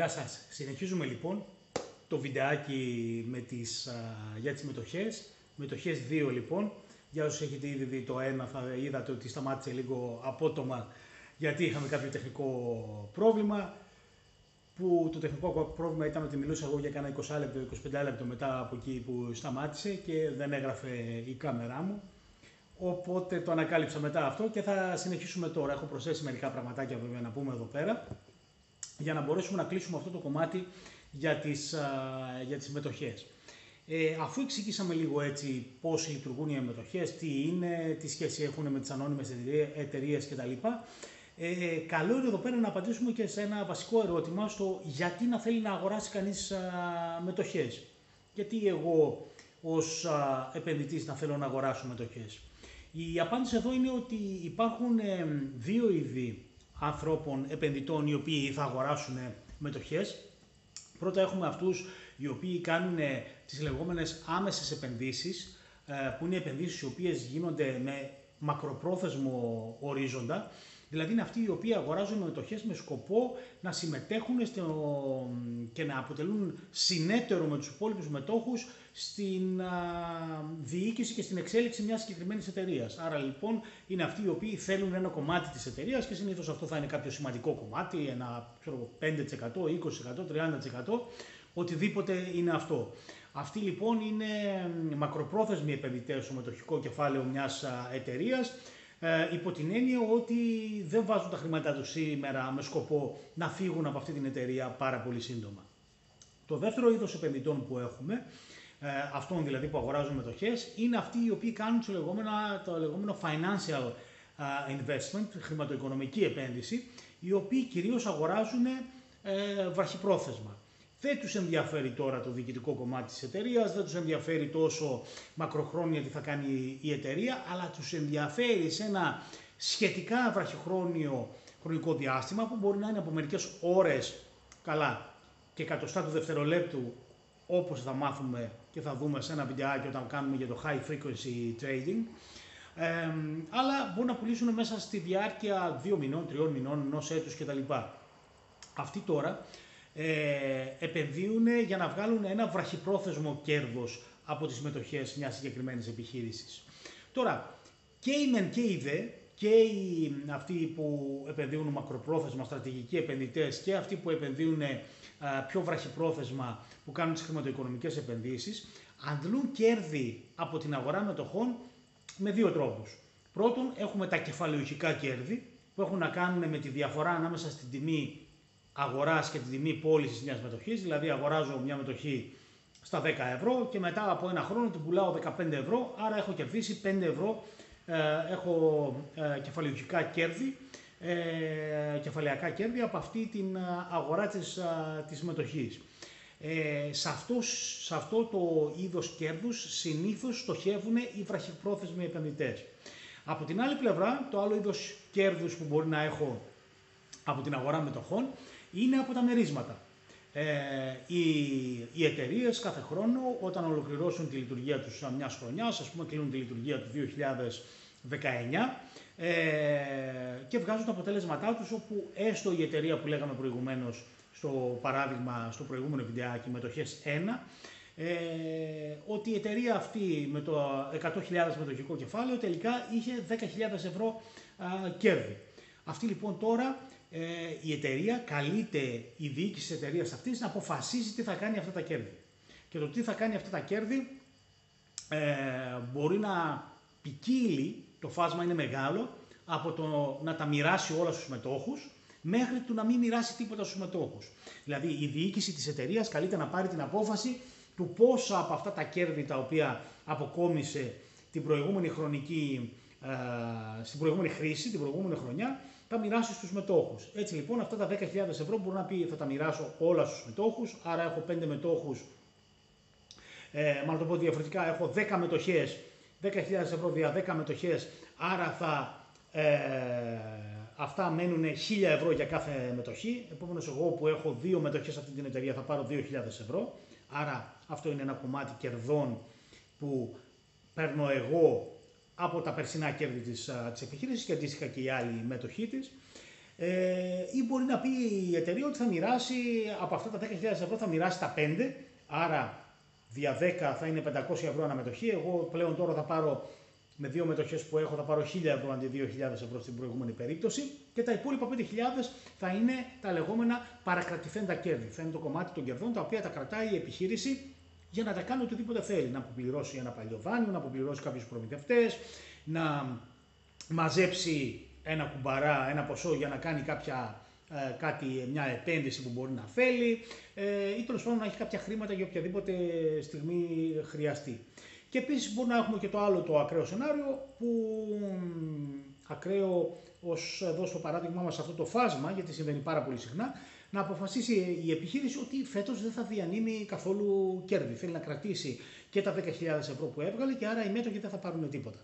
Γεια σας. Συνεχίζουμε λοιπόν το βιντεάκι με τις, α, για τις μετοχές. Μετοχές 2 λοιπόν. Για όσους έχετε ήδη δει το ένα θα είδατε ότι σταμάτησε λίγο απότομα γιατί είχαμε κάποιο τεχνικό πρόβλημα που το τεχνικό πρόβλημα ήταν ότι μιλούσα εγώ για κάνα 20 λεπτό, 25 λεπτό μετά από εκεί που σταμάτησε και δεν έγραφε η κάμερά μου. Οπότε το ανακάλυψα μετά αυτό και θα συνεχίσουμε τώρα. Έχω προσθέσει μερικά πραγματάκια βέβαια να πούμε εδώ πέρα για να μπορέσουμε να κλείσουμε αυτό το κομμάτι για τις, α, για τις μετοχές. Ε, αφού εξηγήσαμε λίγο έτσι πώς λειτουργούν οι μετοχές, τι είναι, τι σχέση έχουν με τις ανώνυμες εταιρείες κτλ. Ε, καλό είναι εδώ πέρα να απαντήσουμε και σε ένα βασικό ερώτημα στο γιατί να θέλει να αγοράσει κανείς α, μετοχές. Γιατί εγώ ως α, επενδυτής να θέλω να αγοράσω μετοχές. Η απάντηση εδώ είναι ότι υπάρχουν ε, δύο είδη ανθρώπων, επενδυτών οι οποίοι θα αγοράσουν μετοχές. Πρώτα έχουμε αυτούς οι οποίοι κάνουν ε, τις λεγόμενες άμεσες επενδύσεις, ε, που είναι επενδύσεις οι οποίες γίνονται με μακροπρόθεσμο ορίζοντα, Δηλαδή είναι αυτοί οι οποίοι αγοράζουν μετοχές με σκοπό να συμμετέχουν στο, και να αποτελούν συνέτερο με τους υπόλοιπους μετόχους στην α, διοίκηση και στην εξέλιξη μιας συγκεκριμένης εταιρείας. Άρα λοιπόν είναι αυτοί οι οποίοι θέλουν ένα κομμάτι της εταιρείας και συνήθως αυτό θα είναι κάποιο σημαντικό κομμάτι, ένα ξέρω, 5%, 20%, 30%, οτιδήποτε είναι αυτό. Αυτοί λοιπόν είναι μακροπρόθεσμοι επενδυτές στο μετοχικό κεφάλαιο μιας εταιρείας ε, υπό την έννοια ότι δεν βάζουν τα χρήματά τους σήμερα με σκοπό να φύγουν από αυτή την εταιρεία πάρα πολύ σύντομα. Το δεύτερο είδος επενδυτών που έχουμε, ε, αυτών δηλαδή που αγοράζουν μετοχές, είναι αυτοί οι οποίοι κάνουν το λεγόμενο, το λεγόμενο financial ε, investment, χρηματοοικονομική επένδυση, οι οποίοι κυρίως αγοράζουν ε, βραχυπρόθεσμα. Δεν τους ενδιαφέρει τώρα το διοικητικό κομμάτι της εταιρείας, δεν τους ενδιαφέρει τόσο μακροχρόνια τι θα κάνει η εταιρεία, αλλά τους ενδιαφέρει σε ένα σχετικά βραχυχρόνιο χρονικό διάστημα που μπορεί να είναι από μερικές ώρες καλά και εκατοστά του δευτερολέπτου όπως θα μάθουμε και θα δούμε σε ένα βιντεάκι όταν κάνουμε για το high frequency trading. Ε, αλλά μπορούν να πουλήσουν μέσα στη διάρκεια δύο μηνών, τριών μηνών, ενός έτους κτλ. Αυτοί τώρα ε, επενδύουν για να βγάλουν ένα βραχυπρόθεσμο κέρδος από τις μετοχές μιας συγκεκριμένης επιχείρησης. Τώρα, και οι μεν και οι δε, και οι, αυτοί που επενδύουν μακροπρόθεσμα, στρατηγικοί επενδυτές και αυτοί που επενδύουν α, πιο βραχυπρόθεσμα, που κάνουν τις χρηματοοικονομικές επενδύσεις, αντλούν κέρδη από την αγορά μετοχών με δύο τρόπους. Πρώτον, έχουμε τα κεφαλαιοχικά κέρδη, που έχουν να κάνουν με τη διαφορά ανάμεσα στην τιμή αγοράς και την τιμή πώλησης μιας μετοχής. Δηλαδή, αγοράζω μια μετοχή στα 10 ευρώ και μετά από ένα χρόνο την πουλάω 15 ευρώ. Άρα, έχω κερδίσει 5 ευρώ. Ε, έχω ε, κεφαλαιοκικά κέρδη, ε, κεφαλαιακά κέρδη από αυτή την ε, αγορά της, ε, της μετοχής. Ε, σε, αυτός, σε αυτό το είδος κέρδους συνήθως στοχεύουν οι βραχυπρόθεσμοι επενδυτές. Από την άλλη πλευρά, το άλλο είδος κέρδους που μπορεί να έχω από την αγορά μετοχών είναι από τα μερίσματα. Ε, οι, οι εταιρείες κάθε χρόνο όταν ολοκληρώσουν τη λειτουργία τους μιας χρονιάς, ας πούμε κλείνουν τη λειτουργία του 2019 ε, και βγάζουν τα αποτέλεσματά τους όπου έστω η εταιρεία που λέγαμε προηγουμένως στο παράδειγμα στο προηγούμενο βιντεάκι μετοχές 1 ε, ότι η εταιρεία αυτή με το 100.000 μετοχικό κεφάλαιο τελικά είχε 10.000 ευρώ α, κέρδη. Αυτή λοιπόν τώρα ε, η εταιρεία καλείται η διοίκηση της εταιρείας αυτής να αποφασίσει τι θα κάνει αυτά τα κέρδη. Και το τι θα κάνει αυτά τα κέρδη ε, μπορεί να ποικίλει, το φάσμα είναι μεγάλο, από το να τα μοιράσει όλα στους μετόχους μέχρι του να μην μοιράσει τίποτα στους μετόχους. Δηλαδή η διοίκηση της εταιρείας καλείται να πάρει την απόφαση του πόσα από αυτά τα κέρδη τα οποία αποκόμισε την προηγούμενη χρονική, ε, στην προηγούμενη χρήση, την προηγούμενη χρονιά, τα μοιράσει στους μετόχους. Έτσι λοιπόν αυτά τα 10.000 ευρώ μπορεί να πει θα τα μοιράσω όλα στους μετόχους, άρα έχω 5 μετόχους, ε, μάλλον το πω διαφορετικά, έχω 10 μετοχές, 10.000 ευρώ δια 10 μετοχές, άρα θα, ε, αυτά μένουν 1.000 ευρώ για κάθε μετοχή, επομένως εγώ που έχω δύο μετοχές σε αυτή την εταιρεία θα πάρω 2.000 ευρώ, άρα αυτό είναι ένα κομμάτι κερδών που παίρνω εγώ από τα περσινά κέρδη της, της επιχείρησης και αντίστοιχα και οι άλλοι μέτοχοί της. Ε, ή μπορεί να πει η εταιρεία ότι θα μοιράσει από αυτά τα 10.000 ευρώ θα μοιράσει τα 5, άρα δια 10 θα είναι 500 ευρώ αναμετοχή. Εγώ πλέον τώρα θα πάρω με δύο μετοχές που έχω θα πάρω 1000 ευρώ αντί 2000 ευρώ στην προηγούμενη περίπτωση και τα υπόλοιπα 5.000 θα είναι τα λεγόμενα παρακρατηθέντα κέρδη. Θα είναι το κομμάτι των κερδών τα οποία τα κρατάει η επιχείρηση για να τα κάνει οτιδήποτε θέλει. Να αποπληρώσει ένα παλιό δάνειο, να αποπληρώσει κάποιους προμηθευτές, να μαζέψει ένα κουμπαρά, ένα ποσό για να κάνει κάποια, ε, κάτι, μια επένδυση που μπορεί να θέλει ε, ή τέλος πάντων να έχει κάποια χρήματα για οποιαδήποτε στιγμή χρειαστεί. Και επίσης μπορεί να έχουμε και το άλλο το ακραίο σενάριο που ακραίο ως εδώ στο παράδειγμα μας αυτό το φάσμα, γιατί συμβαίνει πάρα πολύ συχνά, να αποφασίσει η επιχείρηση ότι φέτος δεν θα διανύμει καθόλου κέρδη. Θέλει να κρατήσει και τα 10.000 ευρώ που έβγαλε και άρα οι μέτοχοι δεν θα πάρουν τίποτα.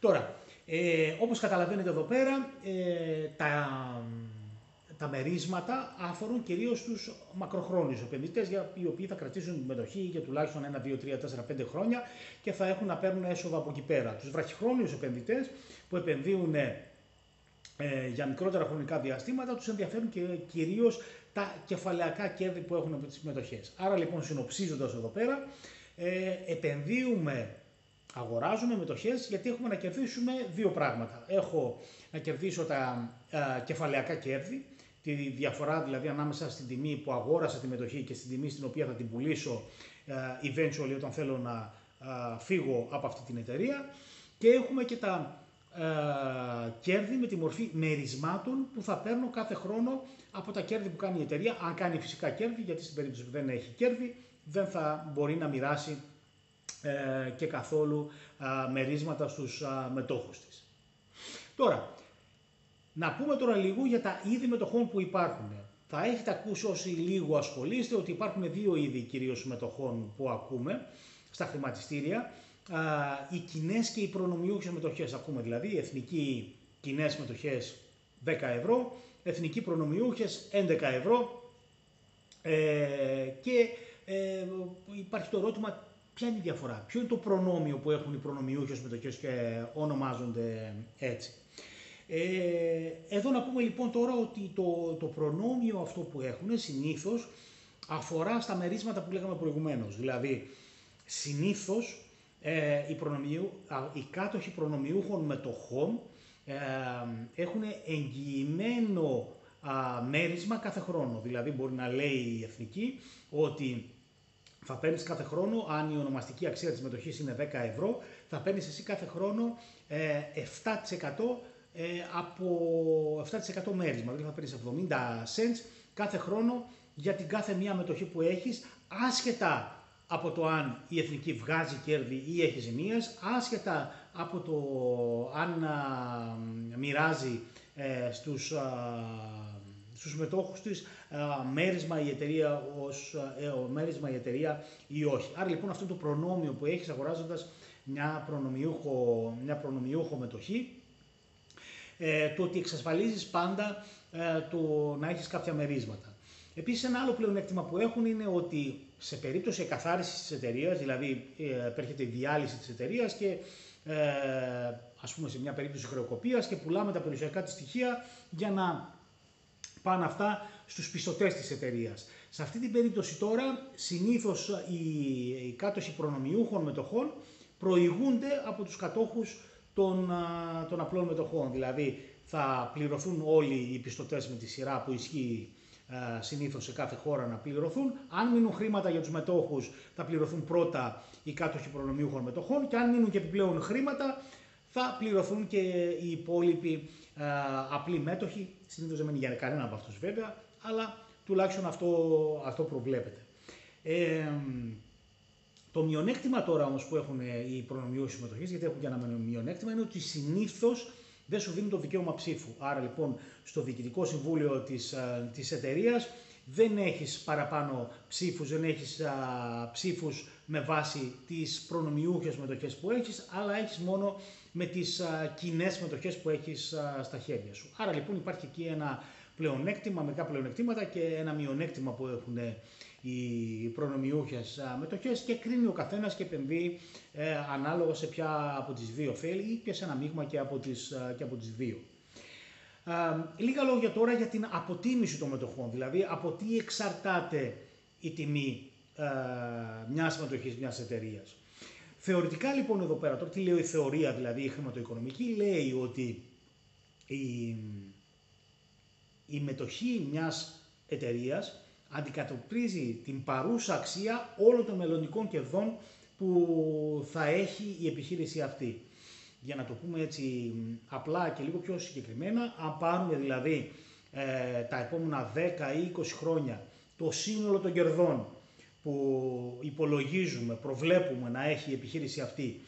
Τώρα, ε, όπως καταλαβαίνετε εδώ πέρα, ε, τα, τα μερίσματα αφορούν κυρίως τους μακροχρόνιους επενδυτές οι οποίοι θα κρατήσουν την μετοχή για τουλάχιστον 1, 2, 3, 4, 5 χρόνια και θα έχουν να παίρνουν έσοδα από εκεί πέρα. Τους βραχυχρόνιους επενδυτές που επενδύουν ε, για μικρότερα χρονικά διαστήματα τους ενδιαφέρουν και κυρίως τα κεφαλαιακά κέρδη που έχουν από τις μετοχές. Άρα λοιπόν συνοψίζοντας εδώ πέρα, ε, επενδύουμε αγοράζουμε μετοχές γιατί έχουμε να κερδίσουμε δύο πράγματα. Έχω να κερδίσω τα α, κεφαλαιακά κέρδη, τη διαφορά δηλαδή ανάμεσα στην τιμή που αγόρασα τη μετοχή και στην τιμή στην οποία θα την πουλήσω α, eventually όταν θέλω να φύγω από αυτή την εταιρεία και έχουμε και τα κέρδη με τη μορφή μερισμάτων που θα παίρνω κάθε χρόνο από τα κέρδη που κάνει η εταιρεία, αν κάνει φυσικά κέρδη, γιατί στην περίπτωση που δεν έχει κέρδη δεν θα μπορεί να μοιράσει ε, και καθόλου μερίσματα στους μετόχους της. Τώρα, να πούμε τώρα λίγο για τα είδη μετοχών που υπάρχουν. Θα έχετε ακούσει όσοι λίγο ασχολείστε ότι υπάρχουν δύο είδη κυρίως μετοχών που ακούμε στα χρηματιστήρια. Οι κοινές και οι προνομιούχες μετοχές ακούμε δηλαδή, οι εθνικοί κοινές μετοχές 10 ευρώ, εθνικοί προνομιούχες 11 ευρώ ε, και ε, υπάρχει το ερώτημα Ποια είναι η διαφορά, ποιο είναι το προνόμιο που έχουν οι προνομιούχες μετοχές και ονομάζονται έτσι. Ε, εδώ να πούμε λοιπόν τώρα ότι το, το προνόμιο αυτό που έχουν συνήθως αφορά στα μερίσματα που λέγαμε προηγουμένως. Δηλαδή, συνήθως ε, οι, προνομιού, οι κάτοχοι προνομιούχων μετοχών ε, έχουν εγγυημένο μέρισμα κάθε χρόνο. Δηλαδή μπορεί να λέει η εθνική ότι θα παίρνεις κάθε χρόνο, αν η ονομαστική αξία της μετοχής είναι 10 ευρώ, θα παίρνεις εσύ κάθε χρόνο 7% ε, ε, από 7% μέρισμα. Δηλαδή θα παίρνει 70 cents κάθε χρόνο για την κάθε μία μετοχή που έχεις, άσχετα από το αν η εθνική βγάζει κέρδη ή έχει ζημίες, άσχετα από το αν μοιράζει ε, στους στους μετόχους της μέρισμα η εταιρεία ως ε, μέρισμα η εταιρεία ή όχι. Άρα λοιπόν αυτό το προνόμιο που έχεις αγοράζοντας μια προνομιούχο, μια προνομιούχο μετοχή ε, το ότι εξασφαλίζεις πάντα ε, το να έχεις κάποια μερίσματα. Επίσης ένα άλλο πλεονέκτημα που έχουν είναι ότι σε περίπτωση εκαθάρισης της εταιρείας, δηλαδή ε, η διάλυση της εταιρείας και ε, ας πούμε σε μια περίπτωση χρεοκοπίας και πουλάμε τα περιουσιακά της στοιχεία για να πάνε αυτά στους πιστωτές της εταιρείας. Σε αυτή την περίπτωση τώρα συνήθως οι, οι κάτοχοι προνομιούχων μετοχών προηγούνται από τους κατόχους των, των απλών μετοχών. Δηλαδή θα πληρωθούν όλοι οι πιστωτές με τη σειρά που ισχύει συνήθως σε κάθε χώρα να πληρωθούν. Αν μείνουν χρήματα για τους μετόχους θα πληρωθούν πρώτα οι κάτοχοι προνομιούχων μετοχών και αν μείνουν και επιπλέον χρήματα θα πληρωθούν και οι υπόλοιποι απλοί μέτοχοι Συνήθως δεν μένει για κανένα από αυτούς βέβαια, αλλά τουλάχιστον αυτό, αυτό προβλέπεται. Ε, το μειονέκτημα τώρα όμως που έχουν οι προνομιούχοι συμμετοχές, γιατί έχουν και ένα μειονέκτημα, είναι ότι συνήθως δεν σου δίνουν το δικαίωμα ψήφου. Άρα λοιπόν στο διοικητικό συμβούλιο της, της εταιρείας δεν έχεις παραπάνω ψήφους, δεν έχεις α, ψήφους με βάση τις προνομιούχες μετοχές που έχεις, αλλά έχεις μόνο με τις κοινές μετοχές που έχεις στα χέρια σου. Άρα λοιπόν υπάρχει εκεί ένα πλεονέκτημα, μερικά πλεονεκτήματα και ένα μειονέκτημα που έχουν οι προνομιούχες μετοχές και κρίνει ο καθένας και επενδύει ε, ανάλογα σε ποια από τις δύο θέλει ή και σε ένα μείγμα και από τις, και από τις δύο. λίγα λόγια τώρα για την αποτίμηση των μετοχών, δηλαδή από τι εξαρτάται η τιμή ε, μιας μετοχής μιας εταιρείας. Θεωρητικά λοιπόν εδώ πέρα, τώρα τι λέει η θεωρία δηλαδή η χρηματοοικονομική, λέει ότι η, η μετοχή μιας εταιρείας αντικατοπτρίζει την παρούσα αξία όλων των μελλοντικών κερδών που θα έχει η επιχείρηση αυτή. Για να το πούμε έτσι απλά και λίγο πιο συγκεκριμένα, αν πάρουμε δηλαδή ε, τα επόμενα 10 ή 20 χρόνια το σύνολο των κερδών που υπολογίζουμε, προβλέπουμε να έχει η επιχείρηση αυτή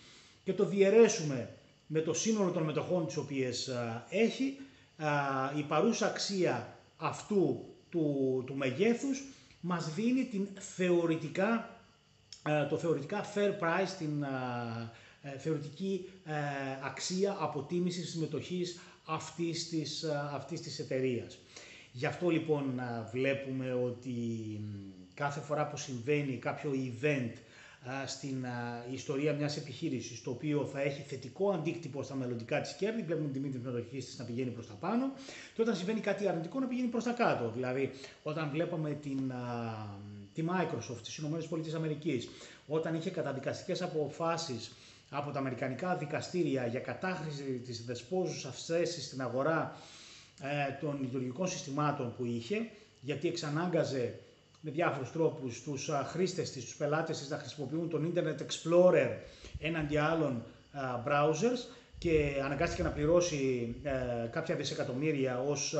και το διαιρέσουμε με το σύνολο των μετοχών τις οποίες έχει, η παρούσα αξία αυτού του, του μεγέθους μας δίνει την θεωρητικά, το θεωρητικά fair price, την ε, θεωρητική ε, αξία αποτίμησης της μετοχής αυτής της, αυτής της εταιρείας. Γι' αυτό λοιπόν βλέπουμε ότι κάθε φορά που συμβαίνει κάποιο event στην ιστορία μιας επιχείρησης το οποίο θα έχει θετικό αντίκτυπο στα μελλοντικά της κέρδη, βλέπουμε την τιμή της μετοχής της να πηγαίνει προς τα πάνω και όταν συμβαίνει κάτι αρνητικό να πηγαίνει προς τα κάτω. Δηλαδή όταν βλέπαμε την, τη Microsoft στις ΗΠΑ, όταν είχε καταδικαστικές αποφάσεις από τα αμερικανικά δικαστήρια για κατάχρηση της δεσπόζουσας θέσης στην αγορά ε, των λειτουργικών συστημάτων που είχε, γιατί εξανάγκαζε με διάφορους τρόπους τους χρήστες της, τους πελάτες της να χρησιμοποιούν τον Internet Explorer έναντι άλλων browsers και αναγκάστηκε να πληρώσει ε, κάποια δισεκατομμύρια ως,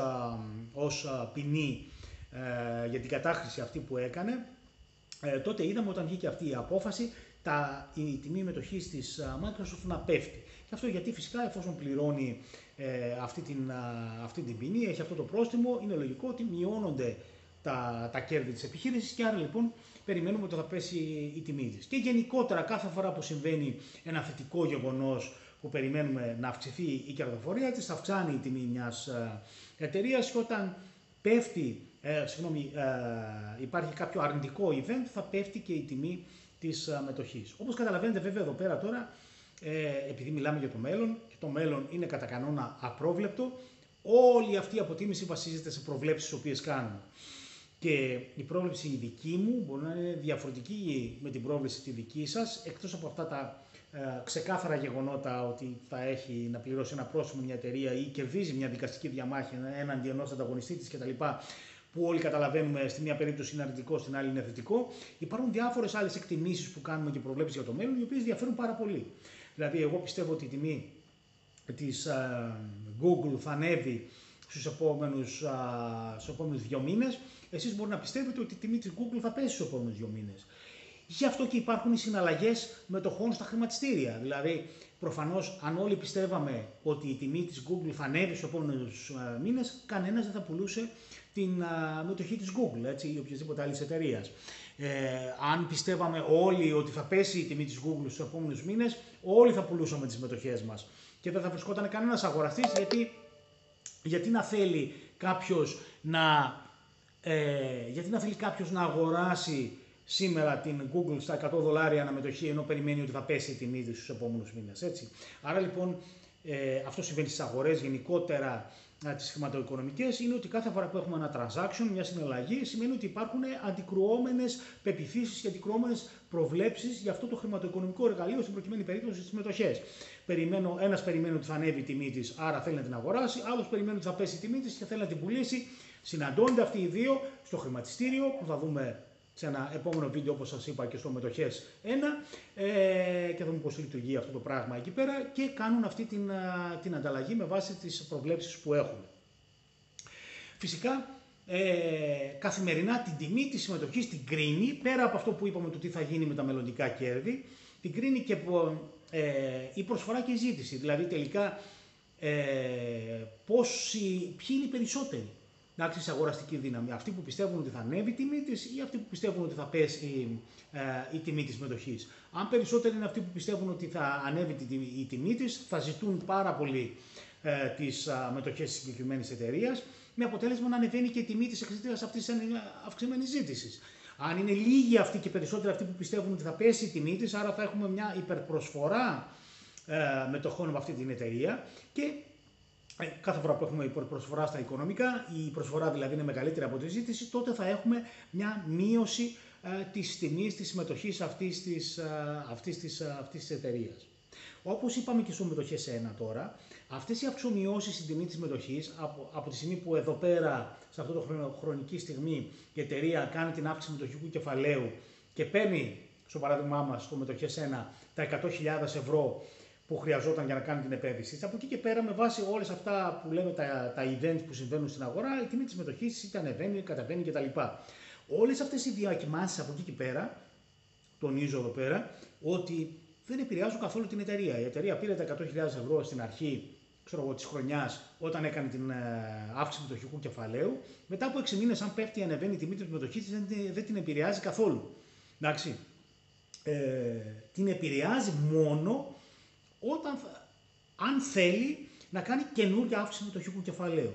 ως ποινή ε, για την κατάχρηση αυτή που έκανε. Τότε είδαμε όταν βγήκε αυτή η απόφαση τα, η τιμή μετοχής της Microsoft να πέφτει. Και αυτό γιατί φυσικά εφόσον πληρώνει ε, αυτή, την, αυτή την ποινή, έχει αυτό το πρόστιμο, είναι λογικό ότι μειώνονται τα, τα κέρδη της επιχείρησης και άρα λοιπόν περιμένουμε ότι θα πέσει η τιμή της. Και γενικότερα κάθε φορά που συμβαίνει ένα θετικό γεγονός που περιμένουμε να αυξηθεί η κερδοφορία της, θα αυξάνει η τιμή μιας εταιρείας και όταν πέφτει, ε, συγγνώμη, ε, υπάρχει κάποιο αρνητικό event, θα πέφτει και η τιμή της μετοχής. Όπως καταλαβαίνετε βέβαια εδώ πέρα τώρα, ε, επειδή μιλάμε για το μέλλον και το μέλλον είναι κατά κανόνα απρόβλεπτο, όλη αυτή η αποτίμηση βασίζεται σε προβλέψεις τις οποίες κάνουμε. Και η πρόβλεψη η δική μου μπορεί να είναι διαφορετική με την πρόβλεψη τη δική σας, εκτός από αυτά τα ε, ξεκάθαρα γεγονότα ότι θα έχει να πληρώσει ένα πρόσωπο μια εταιρεία ή κερδίζει μια δικαστική διαμάχη έναντι ενός ανταγωνιστή της κτλ που όλοι καταλαβαίνουμε στη μία περίπτωση είναι αρνητικό, στην άλλη είναι θετικό. Υπάρχουν διάφορες άλλες εκτιμήσεις που κάνουμε και προβλέψεις για το μέλλον, οι οποίες διαφέρουν πάρα πολύ. Δηλαδή, εγώ πιστεύω ότι η τιμή της Google θα ανέβει στους επόμενους επόμενους δύο μήνες. Εσείς μπορεί να πιστεύετε ότι η τιμή της Google θα πέσει στους επόμενους δύο μήνες. Γι' αυτό και υπάρχουν οι συναλλαγές μετοχών στα χρηματιστήρια. Δηλαδή, προφανώς, αν όλοι πιστεύαμε ότι η τιμή της Google θα ανέβει στους επόμενους μήνες, κανένας δεν θα πουλούσε την μετοχή της Google έτσι, ή οποιασδήποτε άλλης εταιρείας. Ε, αν πιστεύαμε όλοι ότι θα πέσει η τιμή της Google στους επόμενους μήνες, όλοι θα πουλούσαμε τις μετοχές μας. Και δεν θα βρισκόταν κανένας αγοραστής, γιατί, γιατί να θέλει κάποιος να, ε, γιατί να θέλει κάποιος να αγοράσει σήμερα την Google στα 100 δολάρια αναμετοχή ενώ περιμένει ότι θα πέσει η τιμή της στους επόμενους μήνες. Έτσι; Άρα λοιπόν ε, αυτό συμβαίνει στις αγορές γενικότερα τις χρηματοοικονομικές είναι ότι κάθε φορά που έχουμε ένα transaction, μια συναλλαγή, σημαίνει ότι υπάρχουν αντικρουόμενες πεπιθήσεις και αντικρουόμενες προβλέψεις για αυτό το χρηματοοικονομικό εργαλείο στην προκειμένη περίπτωση στις μετοχές. Περιμένω, ένας περιμένει ότι θα ανέβει η τιμή της, άρα θέλει να την αγοράσει, άλλος περιμένει ότι θα πέσει η τιμή της και θέλει να την πουλήσει. Συναντώνται αυτοί οι δύο στο χρηματιστήριο που θα δούμε σε ένα επόμενο βίντεο όπως σας είπα και στο μετοχές 1 ε, και θα δούμε πώς λειτουργεί αυτό το πράγμα εκεί πέρα και κάνουν αυτή την, την ανταλλαγή με βάση τις προβλέψεις που έχουμε. Φυσικά ε, καθημερινά την τιμή της συμμετοχής την κρίνει, πέρα από αυτό που είπαμε το τι θα γίνει με τα μελλοντικά κέρδη, την κρίνει και ε, η προσφορά και η ζήτηση. Δηλαδή τελικά ε, πόσοι, ποιοι είναι οι περισσότεροι εντάξει, σε αγοραστική δύναμη. Αυτοί που πιστεύουν ότι θα ανέβει η τιμή της ή αυτοί που πιστεύουν ότι θα πέσει η, ε, η τιμή της μετοχή. Αν περισσότεροι είναι αυτοί που πιστεύουν ότι θα ανέβει η τιμή της, θα ζητούν πάρα πολύ ε, τις μετοχές της συγκεκριμένης εταιρείας, με αποτέλεσμα να ανεβαίνει και η τιμή της εξαιτίας αυτής της αυξημένης ζήτησης. Αν είναι λίγοι αυτοί και περισσότεροι αυτοί που πιστεύουν ότι θα πέσει η τιμή της, άρα θα έχουμε μια υπερπροσφορά ε, μετοχών από αυτή την εταιρεία και ε, κάθε φορά που έχουμε προσφορά στα οικονομικά, η προσφορά δηλαδή είναι μεγαλύτερη από τη ζήτηση, τότε θα έχουμε μια μείωση ε, της τιμής της συμμετοχής αυτής της, ε, αυτής της, αυτής της εταιρείας. Όπως είπαμε και στο μετοχές 1 τώρα, αυτές οι αυξομοιώσεις στην τιμή της μετοχής, από, από τη στιγμή που εδώ πέρα, σε αυτό το χρονική στιγμή, η εταιρεία κάνει την αύξηση μετοχικού κεφαλαίου και παίρνει, στο παράδειγμά μας, στο μετοχές 1, τα 100.000 ευρώ που χρειαζόταν για να κάνει την επένδυση. Από εκεί και πέρα, με βάση όλες αυτά που λέμε τα, τα events που συμβαίνουν στην αγορά, η τιμή της μετοχή είτε ανεβαίνει, κατεβαίνει κτλ. Όλες αυτές οι διακοιμάσεις από εκεί και πέρα, τονίζω εδώ πέρα, ότι δεν επηρεάζουν καθόλου την εταιρεία. Η εταιρεία πήρε τα 100.000 ευρώ στην αρχή ξέρω της χρονιάς όταν έκανε την ε, αύξηση μετοχικού κεφαλαίου. Μετά από 6 μήνες, αν πέφτει ή ανεβαίνει η τιμή της μετοχής, δεν, δεν την επηρεάζει καθόλου. Εντάξει. Ε, την επηρεάζει μόνο όταν, αν θέλει να κάνει καινούργια αύξηση μετοχικού κεφαλαίου.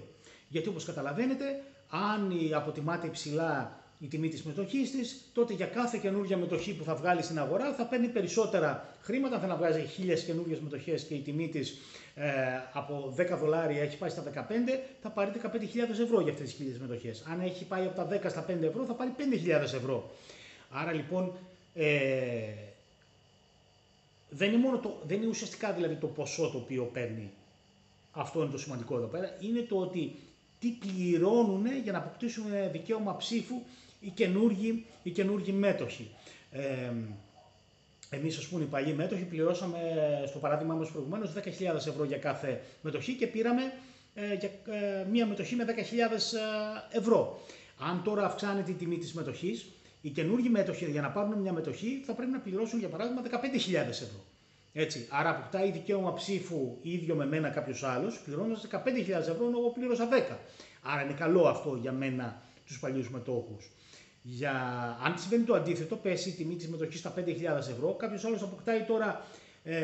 Γιατί όπως καταλαβαίνετε, αν αποτιμάται υψηλά η τιμή της μετοχής της, τότε για κάθε καινούργια μετοχή που θα βγάλει στην αγορά θα παίρνει περισσότερα χρήματα. Αν θα να βγάζει χίλιες καινούργιες μετοχές και η τιμή της ε, από 10 δολάρια έχει πάει στα 15, θα πάρει 15.000 ευρώ για αυτές τις χίλιες μετοχές. Αν έχει πάει από τα 10 στα 5 ευρώ, θα πάρει 5.000 ευρώ. Άρα λοιπόν ε, δεν είναι, μόνο το, δεν είναι ουσιαστικά δηλαδή το ποσό το οποίο παίρνει. Αυτό είναι το σημαντικό εδώ πέρα. Είναι το ότι τι πληρώνουν για να αποκτήσουν δικαίωμα ψήφου οι καινούργοι, οι καινούργοι μέτοχοι. Ε, εμείς, ας πούμε, οι παλιοί μέτοχοι πληρώσαμε, στο παράδειγμα μας προηγουμένως, 10.000 ευρώ για κάθε μετοχή και πήραμε ε, για, ε, μία μετοχή με 10.000 ε, ευρώ. Αν τώρα αυξάνεται η τιμή της μετοχής, οι καινούργοι μέτοχοι για να πάρουν μια μετοχή θα πρέπει να πληρώσουν για παράδειγμα 15.000 ευρώ. Έτσι. Άρα αποκτάει δικαίωμα ψήφου ίδιο με μένα κάποιος άλλος, πληρώνοντας 15.000 ευρώ ενώ εγώ πλήρωσα 10. Άρα είναι καλό αυτό για μένα τους παλιούς μετόχους. Για... Αν συμβαίνει το αντίθετο, πέσει η τιμή της μετοχής στα 5.000 ευρώ, κάποιος άλλος αποκτάει τώρα ε,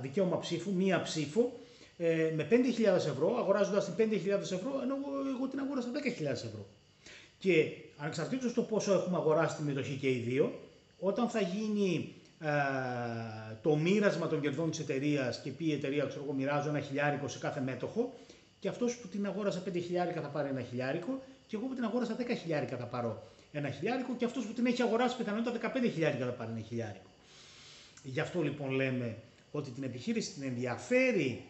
δικαίωμα ψήφου, μία ψήφο, ε, με 5.000 ευρώ, αγοράζοντας την 5.000 ευρώ, ενώ εγώ, εγώ την αγόρασα 10.000 ευρώ. Και ανεξαρτήτως το πόσο έχουμε αγοράσει τη μετοχή και οι δύο, όταν θα γίνει ε, το μοίρασμα των κερδών της εταιρείας και πει η εταιρεία, ξέρω εγώ, μοιράζω ένα χιλιάρικο σε κάθε μέτοχο και αυτός που την αγόρασε 5 χιλιάρικα θα πάρει ένα χιλιάρικο και εγώ που την αγόρασα 10 χιλιάρικα θα πάρω ένα χιλιάρικο και αυτός που την έχει αγοράσει πιθανότητα 15 χιλιάρικα θα πάρει ένα χιλιάρικο. Γι' αυτό λοιπόν λέμε ότι την επιχείρηση την ενδιαφέρει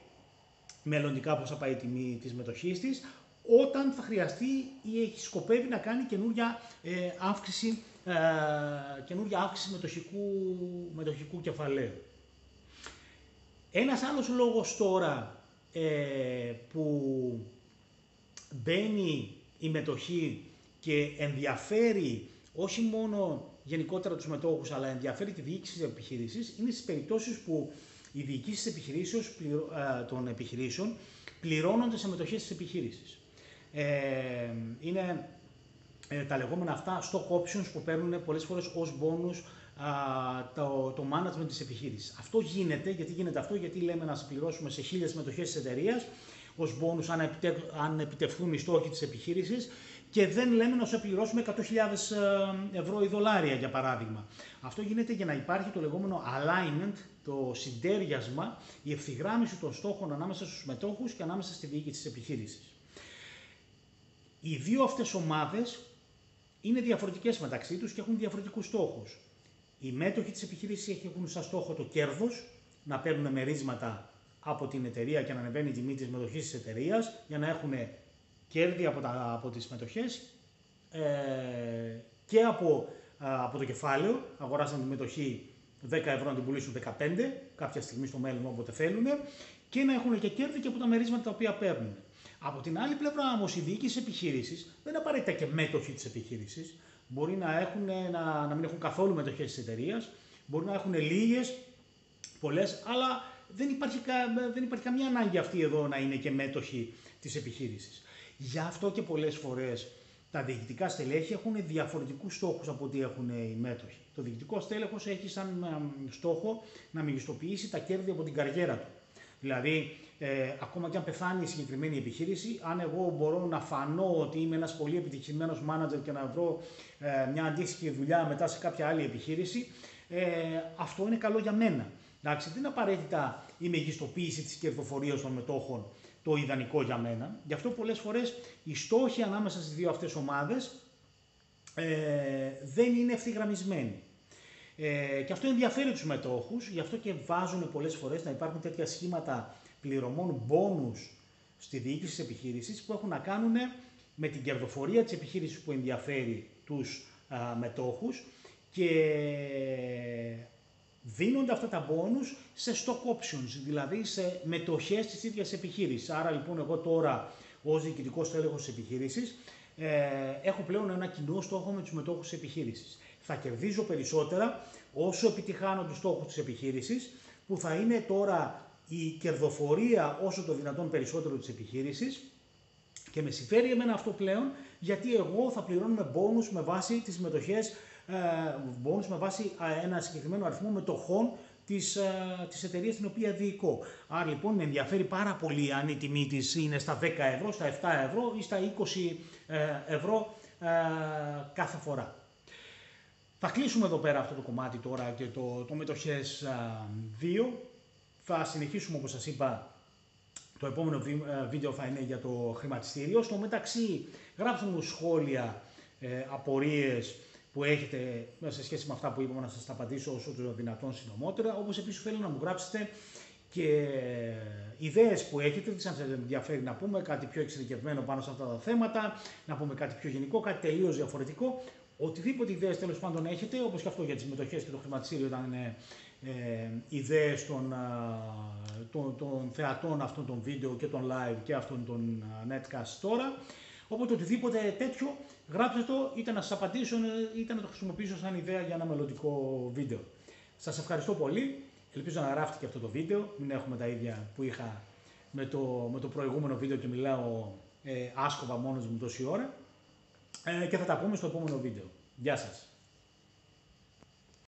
μελλοντικά πώς θα πάει η τιμή της μετοχής της, όταν θα χρειαστεί ή έχει σκοπεύει να κάνει καινούργια ε, αύξηση, ε, καινούργια αύξηση μετοχικού, μετοχικού κεφαλαίου. Ένας άλλος λόγος τώρα ε, που μπαίνει η μετοχή και ενδιαφέρει όχι μόνο γενικότερα τους μετόχους, αλλά ενδιαφέρει τη διοίκηση της επιχείρησης, είναι στις περιπτώσεις που οι διοικήσεις ε, των επιχειρήσεων πληρώνονται σε μετοχές της επιχείρησης ε, είναι ε, τα λεγόμενα αυτά stock options που παίρνουν πολλές φορές ως bonus α, το, το management της επιχείρησης. Αυτό γίνεται, γιατί γίνεται αυτό, γιατί λέμε να πληρώσουμε σε χίλιες μετοχές της εταιρείας ως bonus αν, επιτε, αν επιτευχθούν οι στόχοι της επιχείρησης και δεν λέμε να σου πληρώσουμε 100.000 ε, ευρώ ή δολάρια για παράδειγμα. Αυτό γίνεται για να υπάρχει το λεγόμενο alignment, το συντέριασμα, η ευθυγράμμιση των στόχων ανάμεσα στους μετόχους και ανάμεσα στη διοίκηση της επιχείρησης. Οι δύο αυτές ομάδες είναι διαφορετικές μεταξύ τους και έχουν διαφορετικούς στόχους. Οι μέτοχοι της επιχείρησης έχουν σαν στόχο το κέρδος, να παίρνουν μερίσματα από την εταιρεία και να ανεβαίνει η τιμή της μετοχής της εταιρείας για να έχουν κέρδη από, τα, από τις μετοχές ε, και από, από το κεφάλαιο, αγοράσαν τη μετοχή 10 ευρώ να την πουλήσουν 15 κάποια στιγμή στο μέλλον όποτε θέλουν και να έχουν και κέρδη και από τα μερίσματα τα οποία παίρνουν. Από την άλλη πλευρά όμως η διοίκηση επιχείρησης δεν είναι απαραίτητα και μέτοχοι της επιχείρησης. Μπορεί να, έχουν, να, να μην έχουν καθόλου μετοχέ της εταιρείας, μπορεί να έχουν λίγες, πολλές, αλλά δεν υπάρχει, δεν υπάρχει καμία ανάγκη αυτή εδώ να είναι και μέτοχοι της επιχείρησης. Γι' αυτό και πολλές φορές τα διοικητικά στελέχη έχουν διαφορετικούς στόχους από ό,τι έχουν οι μέτοχοι. Το διοικητικό στέλεχος έχει σαν στόχο να μεγιστοποιήσει τα κέρδη από την καριέρα του. Δηλαδή, ε, ακόμα και αν πεθάνει η συγκεκριμένη επιχείρηση, αν εγώ μπορώ να φανώ ότι είμαι ένας πολύ επιτυχημένος manager και να βρω ε, μια αντίστοιχη δουλειά μετά σε κάποια άλλη επιχείρηση, ε, αυτό είναι καλό για μένα. Εντάξει, δεν είναι απαραίτητα η μεγιστοποίηση της κερδοφορίας των μετόχων το ιδανικό για μένα. Γι' αυτό πολλές φορές οι στόχοι ανάμεσα στις δύο αυτές ομάδες ε, δεν είναι ευθυγραμμισμένοι. Ε, και αυτό ενδιαφέρει τους μετόχους, γι' αυτό και βάζουν πολλές φορές να υπάρχουν τέτοια σχήματα πληρωμών μπόνους στη διοίκηση της επιχείρησης που έχουν να κάνουν με την κερδοφορία της επιχείρησης που ενδιαφέρει τους α, μετόχους και δίνονται αυτά τα bonus σε stock options, δηλαδή σε μετοχές της ίδιας επιχείρησης. Άρα λοιπόν εγώ τώρα ως διοικητικός τέλεχος της επιχείρησης ε, έχω πλέον ένα κοινό στόχο με τους μετόχους της επιχείρησης. Θα κερδίζω περισσότερα όσο επιτυχάνω τους στόχους της επιχείρησης, που θα είναι τώρα η κερδοφορία όσο το δυνατόν περισσότερο της επιχείρησης και με συμφέρει εμένα αυτό πλέον γιατί εγώ θα πληρώνω μπόνους με βάση τις μετοχές, ε, μπόνους με βάση ένα συγκεκριμένο αριθμό μετοχών της, ε, της εταιρείας την οποία διοικώ. Άρα λοιπόν με ενδιαφέρει πάρα πολύ αν η τιμή της είναι στα 10 ευρώ, στα 7 ευρώ ή στα 20 ε, ευρώ κάθε φορά. Θα κλείσουμε εδώ πέρα αυτό το κομμάτι τώρα και το, το μετοχές 2. Θα συνεχίσουμε όπως σας είπα το επόμενο ε, βίντεο θα είναι για το χρηματιστήριο. Στο μεταξύ γράψτε μου σχόλια, ε, απορίες που έχετε σε σχέση με αυτά που είπαμε να σας τα απαντήσω όσο το δυνατόν συντομότερα. Όπως επίσης θέλω να μου γράψετε και ιδέες που έχετε, τις σας ενδιαφέρει να πούμε, κάτι πιο εξειδικευμένο πάνω σε αυτά τα θέματα, να πούμε κάτι πιο γενικό, κάτι τελείως διαφορετικό. Οτιδήποτε ιδέες τέλος πάντων έχετε, όπως και αυτό για τις μετοχές και το χρηματιστήριο ήταν ε, ιδέες των, των, των, θεατών αυτών των βίντεο και των live και αυτών των netcast τώρα. Οπότε οτιδήποτε τέτοιο γράψτε το είτε να σας απαντήσω είτε να το χρησιμοποιήσω σαν ιδέα για ένα μελλοντικό βίντεο. Σας ευχαριστώ πολύ. Ελπίζω να γράφτηκε αυτό το βίντεο, μην έχουμε τα ίδια που είχα με το, με το προηγούμενο βίντεο και μιλάω ε, άσκοπα μόνος μου τόση ώρα. Ε, και θα τα πούμε στο επόμενο βίντεο. Γεια σας!